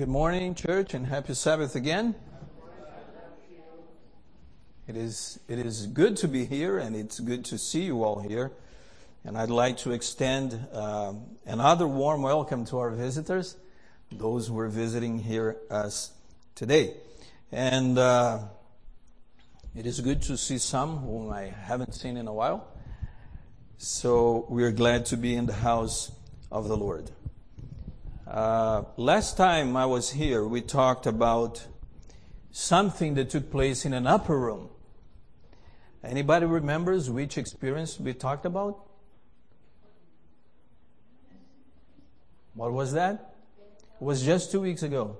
Good morning, church, and happy Sabbath again. It is, it is good to be here, and it's good to see you all here. And I'd like to extend um, another warm welcome to our visitors, those who are visiting here us today. And uh, it is good to see some whom I haven't seen in a while. So we're glad to be in the house of the Lord. Uh, last time I was here, we talked about something that took place in an upper room. Anybody remembers which experience we talked about? What was that? It was just two weeks ago.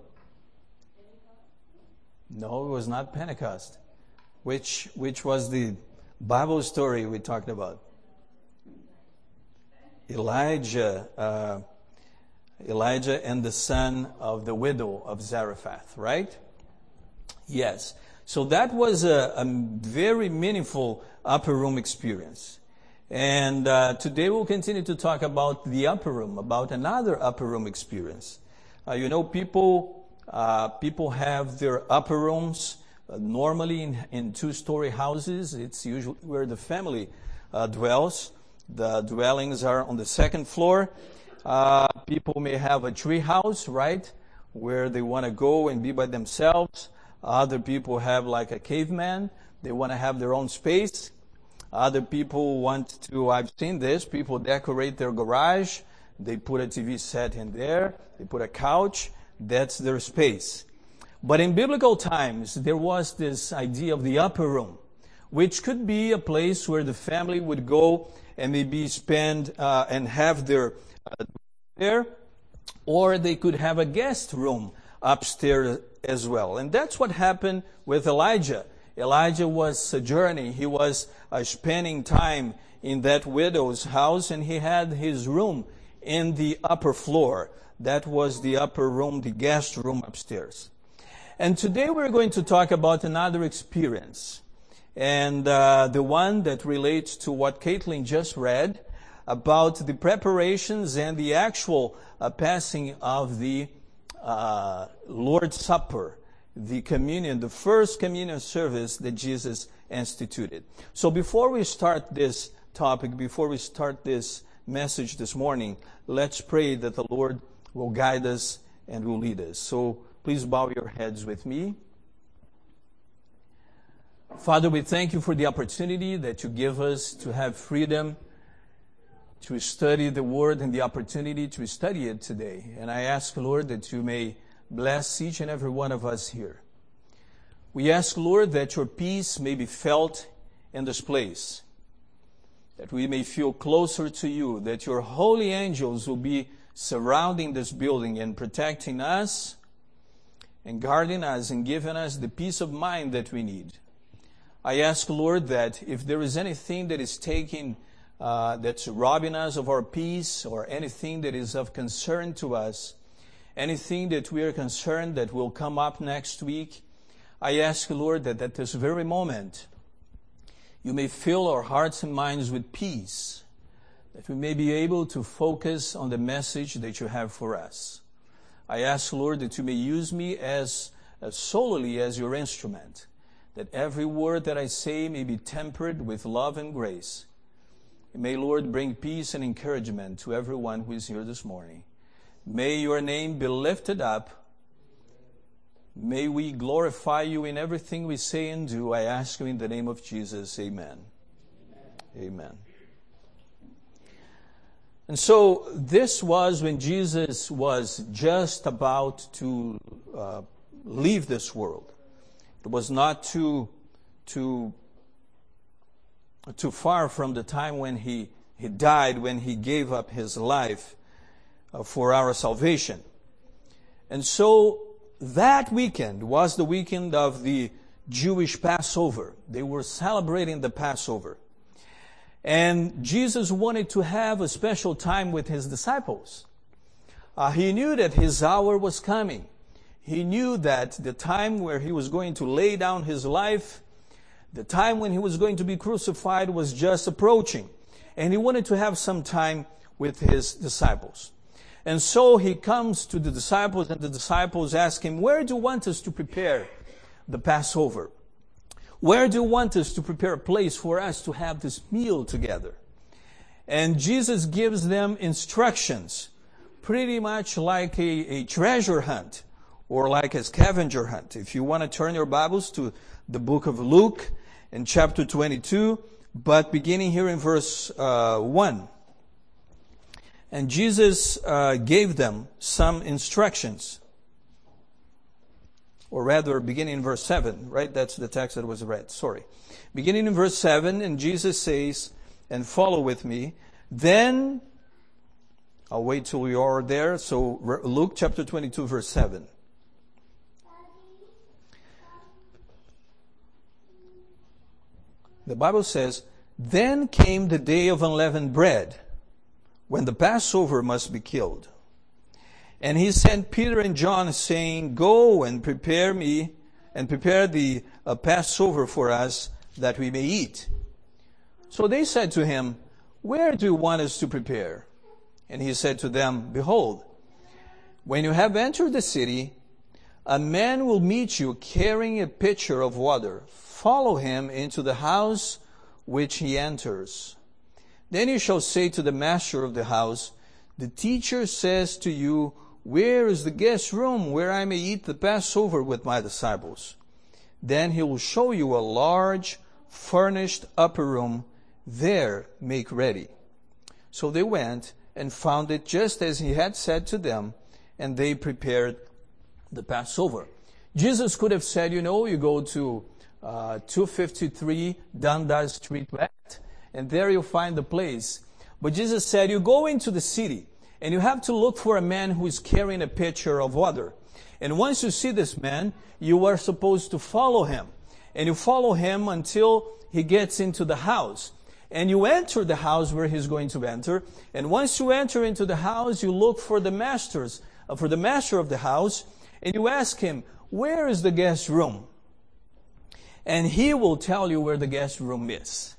No, it was not Pentecost. Which, which was the Bible story we talked about? Elijah, uh, Elijah and the son of the widow of Zarephath, right? Yes. So that was a, a very meaningful upper room experience. And uh, today we'll continue to talk about the upper room, about another upper room experience. Uh, you know, people uh, people have their upper rooms uh, normally in, in two-story houses. It's usually where the family uh, dwells. The dwellings are on the second floor. Uh, people may have a tree house, right, where they want to go and be by themselves. Other people have like a caveman. They want to have their own space. Other people want to, I've seen this, people decorate their garage. They put a TV set in there. They put a couch. That's their space. But in biblical times, there was this idea of the upper room, which could be a place where the family would go and maybe spend uh, and have their there, or they could have a guest room upstairs as well. And that's what happened with Elijah. Elijah was sojourning. He was uh, spending time in that widow's house and he had his room in the upper floor. That was the upper room, the guest room upstairs. And today we're going to talk about another experience. And uh, the one that relates to what Caitlin just read about the preparations and the actual uh, passing of the uh, Lord's Supper, the communion, the first communion service that Jesus instituted. So before we start this topic, before we start this message this morning, let's pray that the Lord will guide us and will lead us. So please bow your heads with me. Father, we thank you for the opportunity that you give us to have freedom to study the Word and the opportunity to study it today. And I ask, Lord, that you may bless each and every one of us here. We ask, Lord, that your peace may be felt in this place, that we may feel closer to you, that your holy angels will be surrounding this building and protecting us and guarding us and giving us the peace of mind that we need. I ask, Lord, that if there is anything that is taking uh, that's robbing us of our peace or anything that is of concern to us, anything that we are concerned that will come up next week, I ask, Lord, that at this very moment, you may fill our hearts and minds with peace, that we may be able to focus on the message that you have for us. I ask, Lord, that you may use me as, as solely as your instrument, that every word that I say may be tempered with love and grace, May, Lord, bring peace and encouragement to everyone who is here this morning. May your name be lifted up. May we glorify you in everything we say and do. I ask you in the name of Jesus. Amen. Amen. Amen. And so this was when Jesus was just about to uh, leave this world. It was not to, to too far from the time when he, he died, when he gave up his life uh, for our salvation. And so that weekend was the weekend of the Jewish Passover. They were celebrating the Passover. And Jesus wanted to have a special time with his disciples. Uh, he knew that his hour was coming. He knew that the time where he was going to lay down his life the time when he was going to be crucified was just approaching, and he wanted to have some time with his disciples. And so he comes to the disciples and the disciples ask him, where do you want us to prepare the Passover? Where do you want us to prepare a place for us to have this meal together? And Jesus gives them instructions, pretty much like a, a treasure hunt or like a scavenger hunt. If you want to turn your Bibles to the book of Luke in chapter 22, but beginning here in verse uh, 1. And Jesus uh, gave them some instructions. Or rather, beginning in verse 7, right? That's the text that was read. Sorry. Beginning in verse 7, and Jesus says, and follow with me, then, I'll wait till you are there. So, Luke chapter 22, verse 7. The Bible says, Then came the day of unleavened bread when the Passover must be killed. And he sent Peter and John saying, Go and prepare me and prepare the uh, Passover for us that we may eat. So they said to him, Where do you want us to prepare? And he said to them, Behold, when you have entered the city, a man will meet you carrying a pitcher of water. Follow him into the house which he enters. Then you shall say to the master of the house, The teacher says to you, Where is the guest room where I may eat the Passover with my disciples? Then he will show you a large, furnished upper room. There make ready. So they went and found it just as he had said to them, and they prepared the Passover. Jesus could have said, you know, you go to uh, 253 Dundas Street West, and there you'll find the place. But Jesus said, you go into the city and you have to look for a man who is carrying a pitcher of water. And once you see this man, you are supposed to follow him. And you follow him until he gets into the house. And you enter the house where he's going to enter. And once you enter into the house, you look for the masters, uh, for the master of the house, and you ask him, where is the guest room? And he will tell you where the guest room is.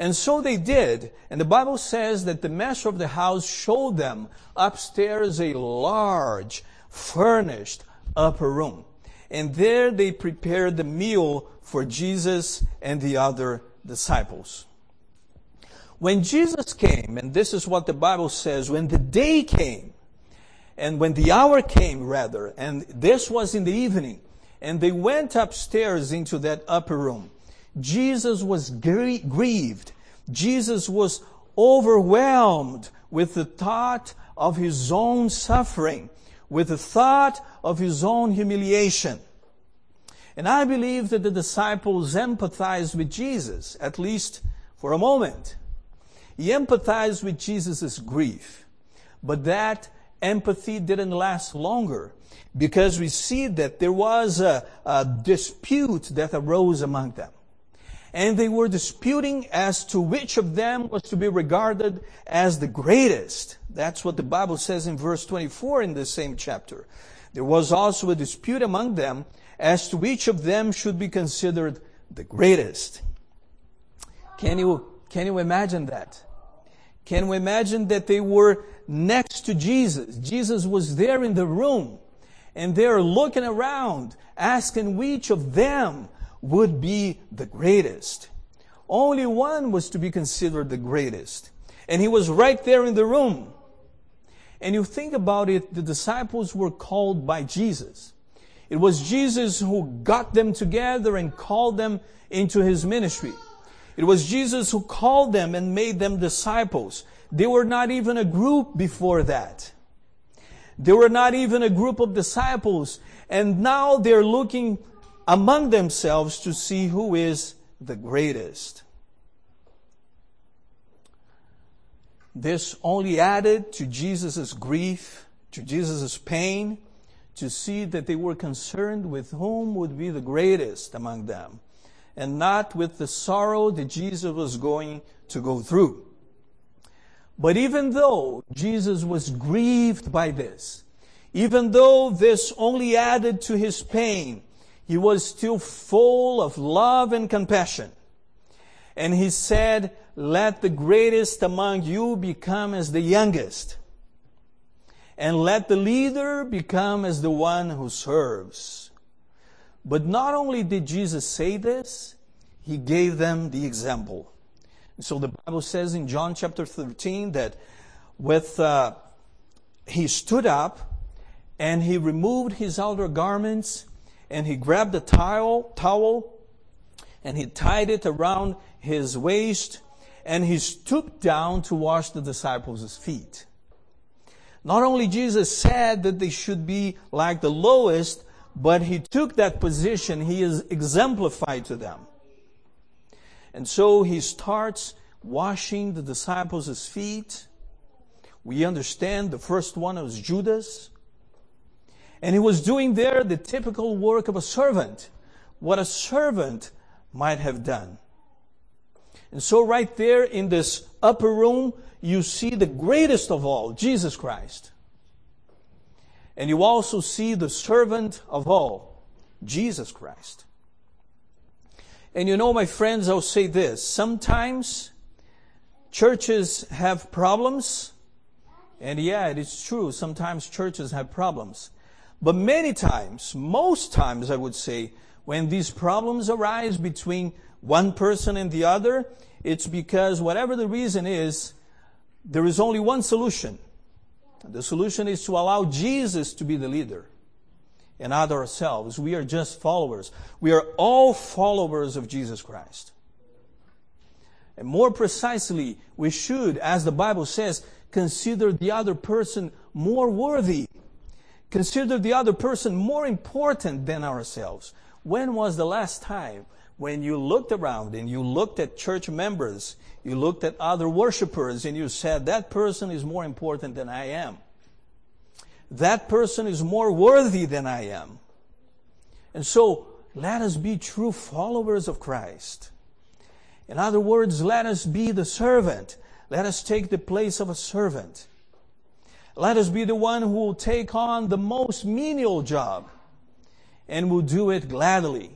And so they did. And the Bible says that the master of the house showed them upstairs a large, furnished upper room. And there they prepared the meal for Jesus and the other disciples. When Jesus came, and this is what the Bible says, when the day came, and when the hour came, rather, and this was in the evening, and they went upstairs into that upper room, Jesus was grieved. Jesus was overwhelmed with the thought of his own suffering, with the thought of his own humiliation. And I believe that the disciples empathized with Jesus, at least for a moment. He empathized with Jesus' grief. But that empathy didn't last longer because we see that there was a, a dispute that arose among them and they were disputing as to which of them was to be regarded as the greatest. That's what the Bible says in verse 24 in the same chapter. There was also a dispute among them as to which of them should be considered the greatest. Can you, can you imagine that? Can we imagine that they were next to Jesus? Jesus was there in the room and they're looking around asking which of them would be the greatest. Only one was to be considered the greatest. And he was right there in the room. And you think about it, the disciples were called by Jesus. It was Jesus who got them together and called them into his ministry. It was Jesus who called them and made them disciples. They were not even a group before that. They were not even a group of disciples. And now they're looking among themselves to see who is the greatest. This only added to Jesus' grief, to Jesus' pain, to see that they were concerned with whom would be the greatest among them, and not with the sorrow that Jesus was going to go through. But even though Jesus was grieved by this, even though this only added to his pain, he was still full of love and compassion. And he said, let the greatest among you become as the youngest. and let the leader become as the one who serves. But not only did Jesus say this, he gave them the example. So the Bible says in John chapter 13 that with, uh, he stood up and he removed his outer garments and he grabbed a towel, towel and he tied it around his waist and he stooped down to wash the disciples' feet. Not only Jesus said that they should be like the lowest, but he took that position, he is exemplified to them. And so he starts washing the disciples' feet. We understand the first one was Judas. And he was doing there the typical work of a servant, what a servant might have done. And so right there in this upper room, you see the greatest of all, Jesus Christ. And you also see the servant of all, Jesus Christ. And you know, my friends, I'll say this. Sometimes churches have problems. And yeah, it is true. Sometimes churches have problems. But many times, most times I would say, when these problems arise between one person and the other, it's because whatever the reason is, there is only one solution. The solution is to allow Jesus to be the leader and not ourselves. We are just followers. We are all followers of Jesus Christ. And more precisely, we should, as the Bible says, consider the other person more worthy. Consider the other person more important than ourselves. When was the last time when you looked around and you looked at church members, you looked at other worshipers and you said, that person is more important than I am? That person is more worthy than I am. And so, let us be true followers of Christ. In other words, let us be the servant. Let us take the place of a servant. Let us be the one who will take on the most menial job and will do it gladly.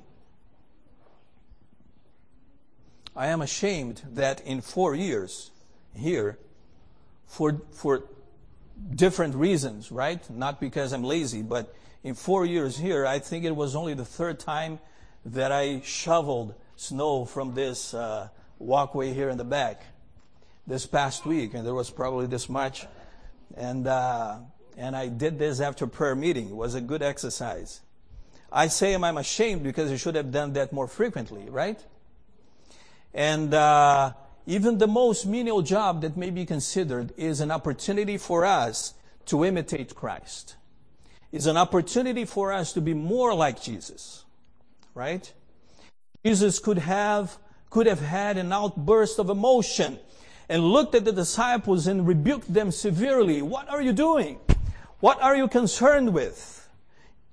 I am ashamed that in four years here, for, for different reasons, right? Not because I'm lazy, but in four years here, I think it was only the third time that I shoveled snow from this uh, walkway here in the back this past week, and there was probably this much. And, uh, and I did this after prayer meeting. It was a good exercise. I say I'm ashamed because I should have done that more frequently, right? And, uh, even the most menial job that may be considered is an opportunity for us to imitate Christ. Is an opportunity for us to be more like Jesus. Right? Jesus could have, could have had an outburst of emotion and looked at the disciples and rebuked them severely. What are you doing? What are you concerned with?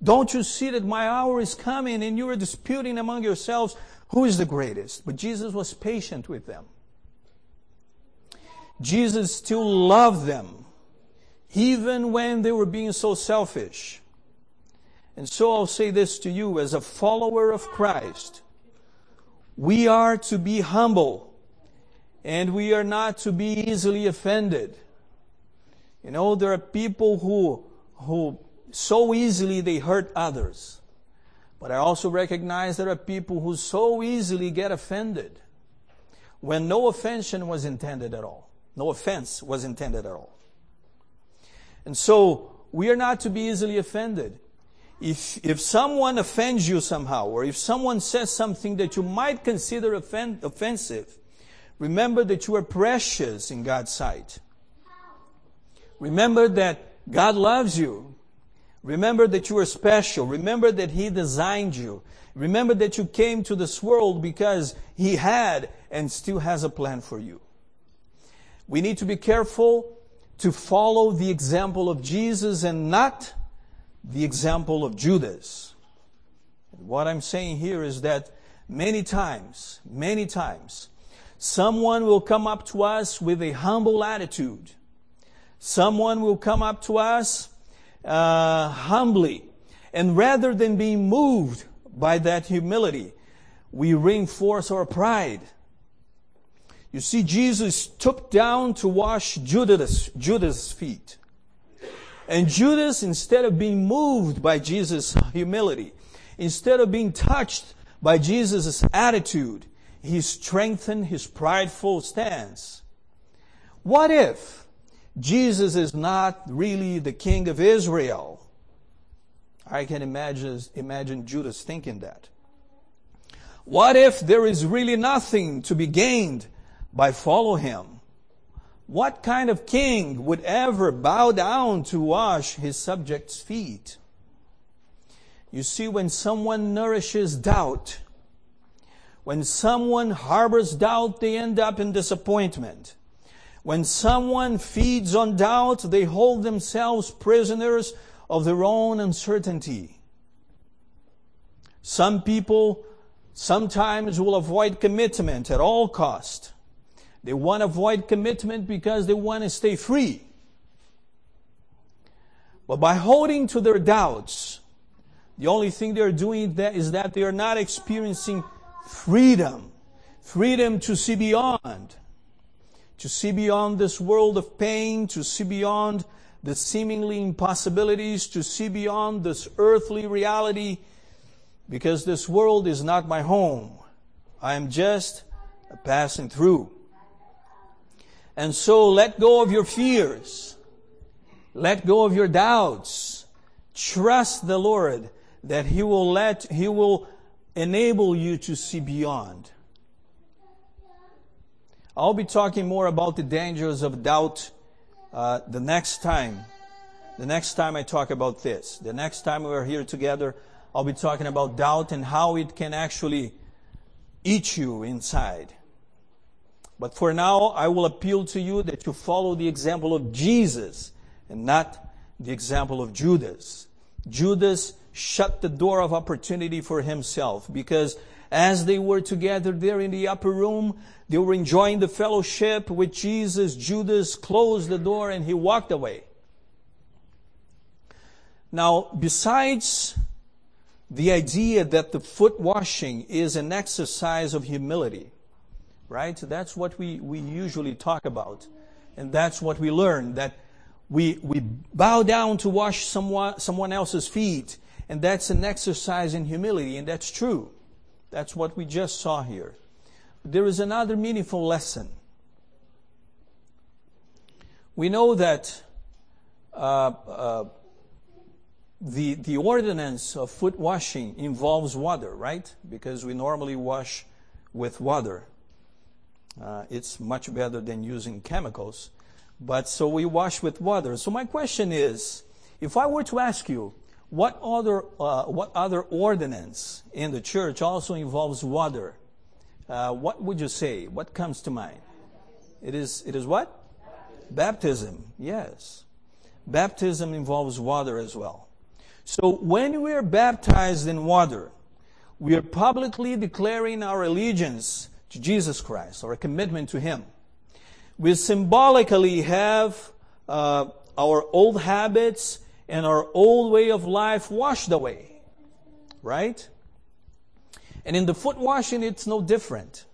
Don't you see that my hour is coming and you are disputing among yourselves who is the greatest? But Jesus was patient with them. Jesus still loved them, even when they were being so selfish. And so I'll say this to you as a follower of Christ. We are to be humble and we are not to be easily offended. You know, there are people who, who so easily they hurt others. But I also recognize there are people who so easily get offended when no offense was intended at all. No offense was intended at all. And so, we are not to be easily offended. If, if someone offends you somehow, or if someone says something that you might consider offend, offensive, remember that you are precious in God's sight. Remember that God loves you. Remember that you are special. Remember that He designed you. Remember that you came to this world because He had and still has a plan for you. We need to be careful to follow the example of Jesus and not the example of Judas. What I'm saying here is that many times, many times, someone will come up to us with a humble attitude. Someone will come up to us uh, humbly. And rather than being moved by that humility, we reinforce our pride you see, Jesus took down to wash Judas' Judas' feet. And Judas, instead of being moved by Jesus' humility, instead of being touched by Jesus' attitude, he strengthened his prideful stance. What if Jesus is not really the king of Israel? I can imagine, imagine Judas thinking that. What if there is really nothing to be gained by follow him? What kind of king would ever bow down to wash his subjects' feet? You see, when someone nourishes doubt, when someone harbors doubt, they end up in disappointment. When someone feeds on doubt, they hold themselves prisoners of their own uncertainty. Some people sometimes will avoid commitment at all cost. They want to avoid commitment because they want to stay free. But by holding to their doubts, the only thing they're doing that is that they are not experiencing freedom. Freedom to see beyond. To see beyond this world of pain, to see beyond the seemingly impossibilities, to see beyond this earthly reality, because this world is not my home. I am just passing through. And so let go of your fears. Let go of your doubts. Trust the Lord that He will let, He will enable you to see beyond. I'll be talking more about the dangers of doubt uh, the next time. The next time I talk about this. The next time we're here together, I'll be talking about doubt and how it can actually eat you inside. But for now, I will appeal to you that you follow the example of Jesus and not the example of Judas. Judas shut the door of opportunity for himself because as they were together there in the upper room, they were enjoying the fellowship with Jesus. Judas closed the door and he walked away. Now, besides the idea that the foot washing is an exercise of humility, right? So that's what we, we usually talk about. And that's what we learn, that we, we bow down to wash someone, someone else's feet. And that's an exercise in humility. And that's true. That's what we just saw here. There is another meaningful lesson. We know that uh, uh, the, the ordinance of foot washing involves water, right? Because we normally wash with water. Uh, it's much better than using chemicals. But so we wash with water. So my question is, if I were to ask you, what other, uh, what other ordinance in the church also involves water? Uh, what would you say? What comes to mind? It is, it is what? Baptism. Yes. Baptism involves water as well. So when we are baptized in water, we are publicly declaring our allegiance to Jesus Christ or a commitment to Him. We symbolically have uh, our old habits and our old way of life washed away. Right? And in the foot washing, it's no different.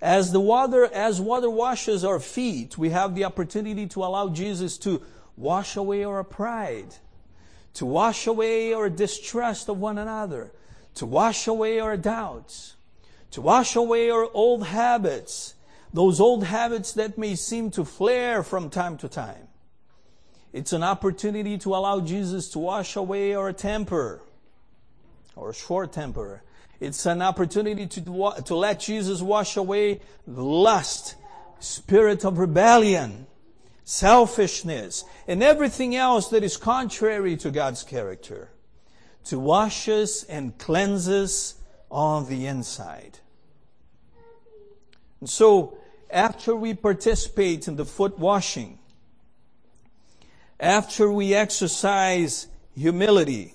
As the water, as water washes our feet, we have the opportunity to allow Jesus to wash away our pride, to wash away our distrust of one another, to wash away our doubts, to wash away our old habits, those old habits that may seem to flare from time to time. It's an opportunity to allow Jesus to wash away our temper, our short temper. It's an opportunity to, to let Jesus wash away lust, spirit of rebellion, selfishness, and everything else that is contrary to God's character. To wash us and cleanse us on the inside. And so, after we participate in the foot washing, after we exercise humility,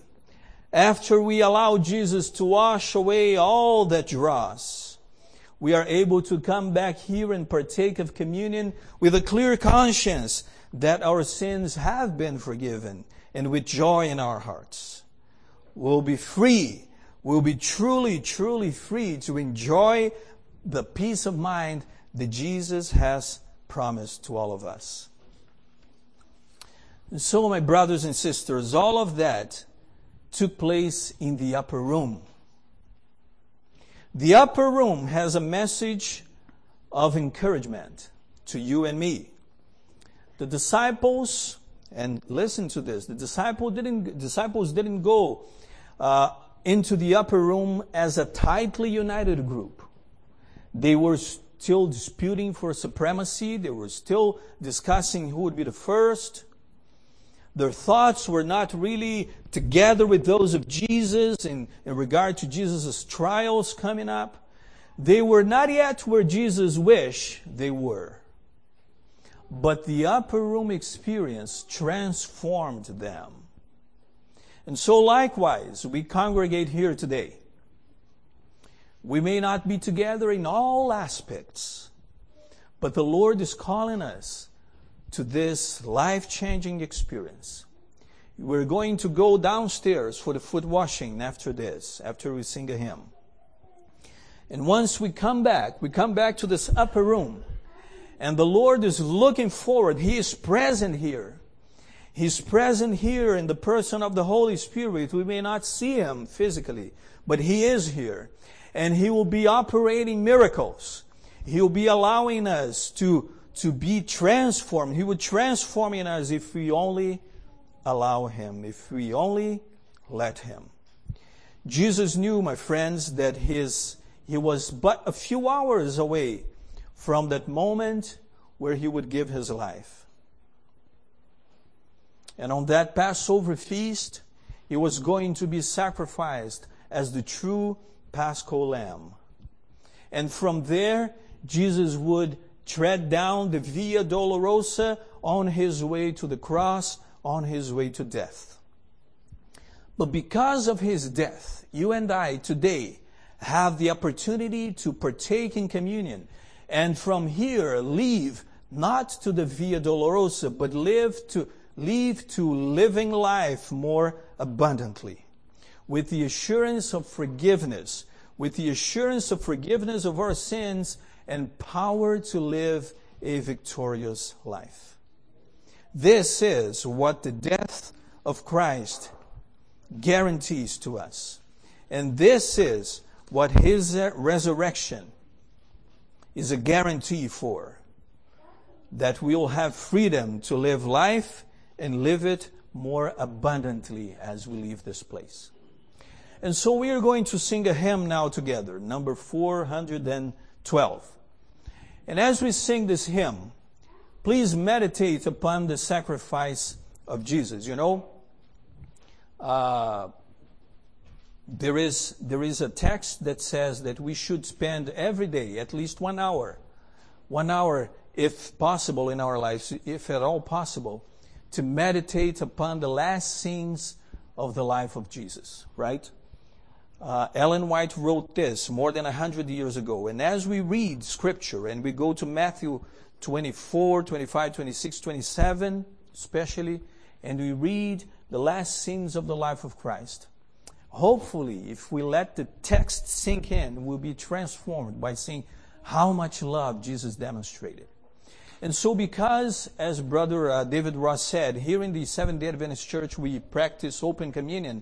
after we allow Jesus to wash away all that dross, we are able to come back here and partake of communion with a clear conscience that our sins have been forgiven and with joy in our hearts. We'll be free. We'll be truly, truly free to enjoy the peace of mind that Jesus has promised to all of us. And so, my brothers and sisters, all of that took place in the upper room. The upper room has a message of encouragement to you and me. The disciples, and listen to this, the disciple didn't, disciples didn't go uh, into the upper room as a tightly united group. They were still disputing for supremacy. They were still discussing who would be the first. Their thoughts were not really together with those of Jesus in, in regard to Jesus' trials coming up. They were not yet where Jesus wished they were. But the upper room experience transformed them. And so likewise, we congregate here today. We may not be together in all aspects, but the Lord is calling us to this life-changing experience. We're going to go downstairs for the foot washing after this, after we sing a hymn. And once we come back, we come back to this upper room, and the Lord is looking forward. He is present here. He's present here in the person of the Holy Spirit. We may not see Him physically, but He is here. And He will be operating miracles. He'll be allowing us to, to be transformed. He will transform in us if we only allow Him, if we only let Him. Jesus knew, my friends, that his, he was but a few hours away from that moment where he would give his life. And on that Passover feast, he was going to be sacrificed as the true paschal lamb. And from there, Jesus would tread down the Via Dolorosa on his way to the cross, on his way to death. But because of his death, you and I today have the opportunity to partake in communion and from here leave not to the Via Dolorosa, but live to lead to living life more abundantly with the assurance of forgiveness, with the assurance of forgiveness of our sins and power to live a victorious life. This is what the death of Christ guarantees to us. And this is what his resurrection is a guarantee for. That we'll have freedom to live life and live it more abundantly as we leave this place. And so we are going to sing a hymn now together, number 412. And as we sing this hymn, please meditate upon the sacrifice of Jesus. You know, uh, there is there is a text that says that we should spend every day at least one hour, one hour, if possible, in our lives, if at all possible, to meditate upon the last scenes of the life of Jesus, right? Uh, Ellen White wrote this more than a hundred years ago. And as we read scripture and we go to Matthew 24, 25, 26, 27, especially, and we read the last scenes of the life of Christ, hopefully, if we let the text sink in, we'll be transformed by seeing how much love Jesus demonstrated. And so because, as Brother uh, David Ross said, here in the Seventh-day Adventist Church, we practice open communion,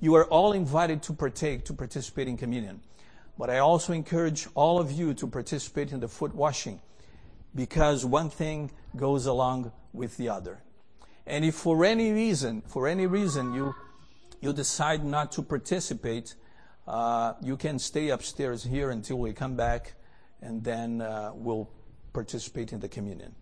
you are all invited to partake, to participate in communion. But I also encourage all of you to participate in the foot washing because one thing goes along with the other. And if for any reason, for any reason you, you decide not to participate, uh, you can stay upstairs here until we come back and then uh, we'll participate in the communion.